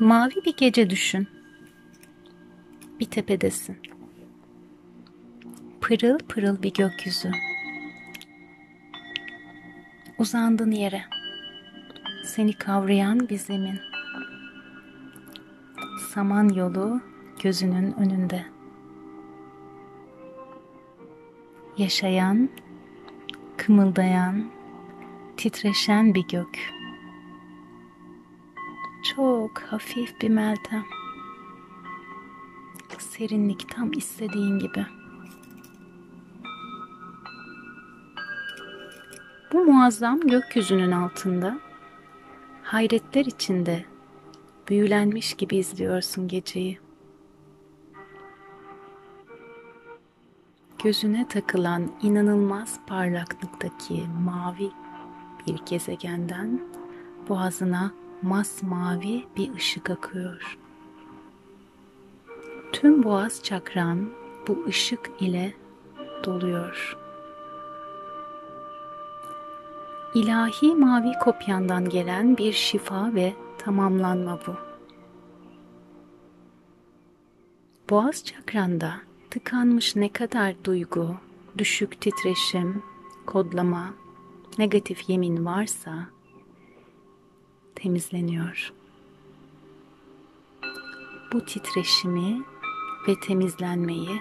Mavi bir gece düşün. Bir tepedesin. Pırıl pırıl bir gökyüzü. Uzandın yere. Seni kavrayan bir zemin. Saman yolu gözünün önünde. Yaşayan, kımıldayan, titreşen bir gök. Çok hafif bir meltem. Serinlik tam istediğin gibi. Bu muazzam gökyüzünün altında hayretler içinde büyülenmiş gibi izliyorsun geceyi. Gözüne takılan inanılmaz parlaklıktaki mavi bir gezegenden boğazına masmavi bir ışık akıyor. Tüm boğaz çakran bu ışık ile doluyor. İlahi mavi kopyandan gelen bir şifa ve tamamlanma bu. Boğaz çakranda tıkanmış ne kadar duygu, düşük titreşim, kodlama, negatif yemin varsa temizleniyor. Bu titreşimi ve temizlenmeyi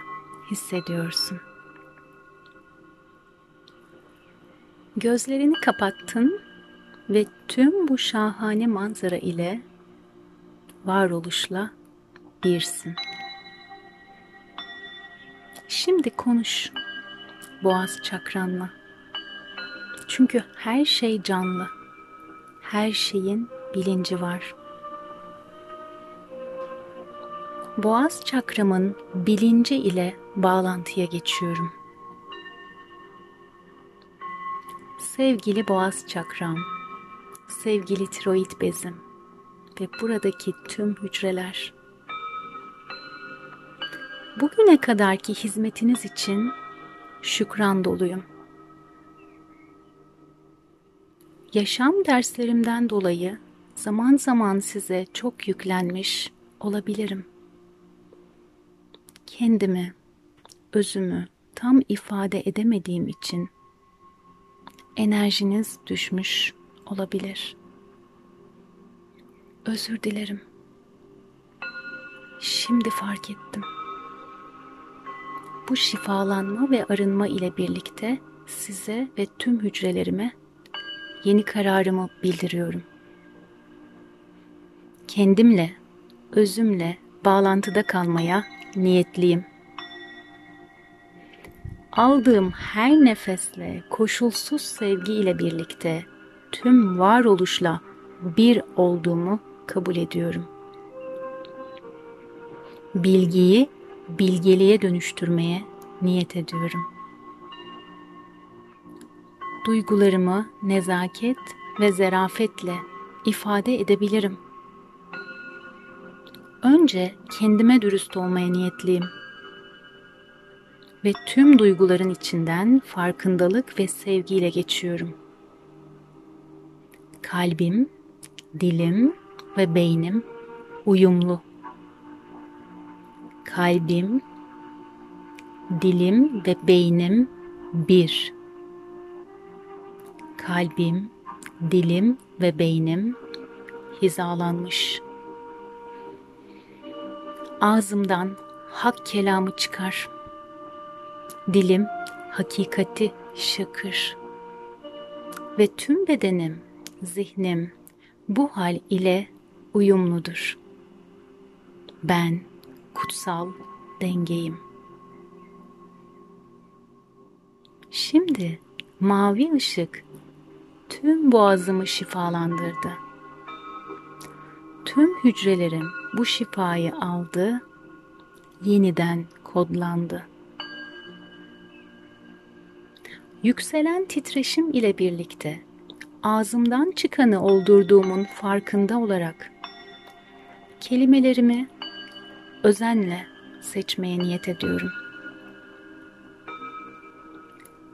hissediyorsun. Gözlerini kapattın ve tüm bu şahane manzara ile varoluşla birsin. Şimdi konuş boğaz çakranla. Çünkü her şey canlı. Her şeyin bilinci var. Boğaz çakramın bilinci ile bağlantıya geçiyorum. Sevgili boğaz çakram, sevgili tiroid bezim ve buradaki tüm hücreler. Bugüne kadarki hizmetiniz için şükran doluyum. Yaşam derslerimden dolayı zaman zaman size çok yüklenmiş olabilirim. Kendimi, özümü tam ifade edemediğim için enerjiniz düşmüş olabilir. Özür dilerim. Şimdi fark ettim. Bu şifalanma ve arınma ile birlikte size ve tüm hücrelerime yeni kararımı bildiriyorum. Kendimle, özümle bağlantıda kalmaya niyetliyim. Aldığım her nefesle koşulsuz sevgi ile birlikte tüm varoluşla bir olduğumu kabul ediyorum. Bilgiyi bilgeliğe dönüştürmeye niyet ediyorum. Duygularımı nezaket ve zerafetle ifade edebilirim. Önce kendime dürüst olmaya niyetliyim ve tüm duyguların içinden farkındalık ve sevgiyle geçiyorum. Kalbim, dilim ve beynim uyumlu. Kalbim, dilim ve beynim bir. Kalbim, dilim ve beynim hizalanmış. Ağzımdan hak kelamı çıkar. Dilim hakikati şakır. Ve tüm bedenim, zihnim bu hal ile uyumludur. Ben kutsal dengeyim. Şimdi mavi ışık tüm boğazımı şifalandırdı. Tüm hücrelerim bu şifayı aldı, yeniden kodlandı. Yükselen titreşim ile birlikte ağzımdan çıkanı oldurduğumun farkında olarak kelimelerimi özenle seçmeye niyet ediyorum.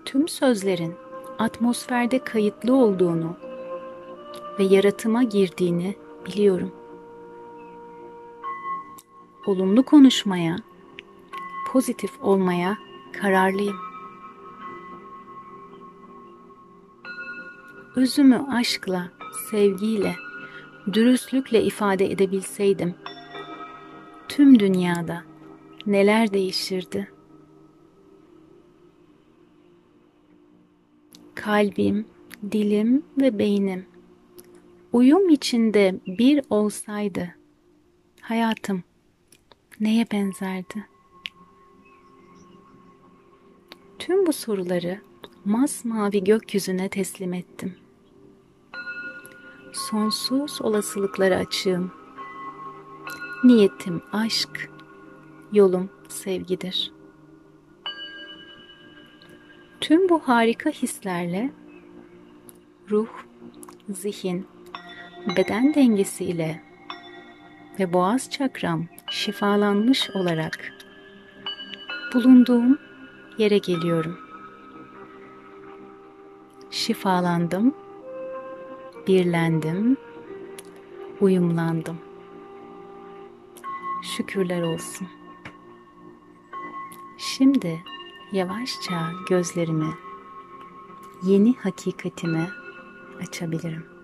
Tüm sözlerin atmosferde kayıtlı olduğunu ve yaratıma girdiğini biliyorum. olumlu konuşmaya, pozitif olmaya kararlıyım. Özümü aşkla, sevgiyle, dürüstlükle ifade edebilseydim, tüm dünyada neler değişirdi? Kalbim, dilim ve beynim uyum içinde bir olsaydı hayatım neye benzerdi? Tüm bu soruları masmavi gökyüzüne teslim ettim. Sonsuz olasılıklara açığım. Niyetim aşk, yolum sevgidir. Tüm bu harika hislerle ruh, zihin, beden dengesiyle ve boğaz çakram şifalanmış olarak bulunduğum yere geliyorum. Şifalandım, birlendim, uyumlandım. Şükürler olsun. Şimdi yavaşça gözlerimi yeni hakikatime açabilirim.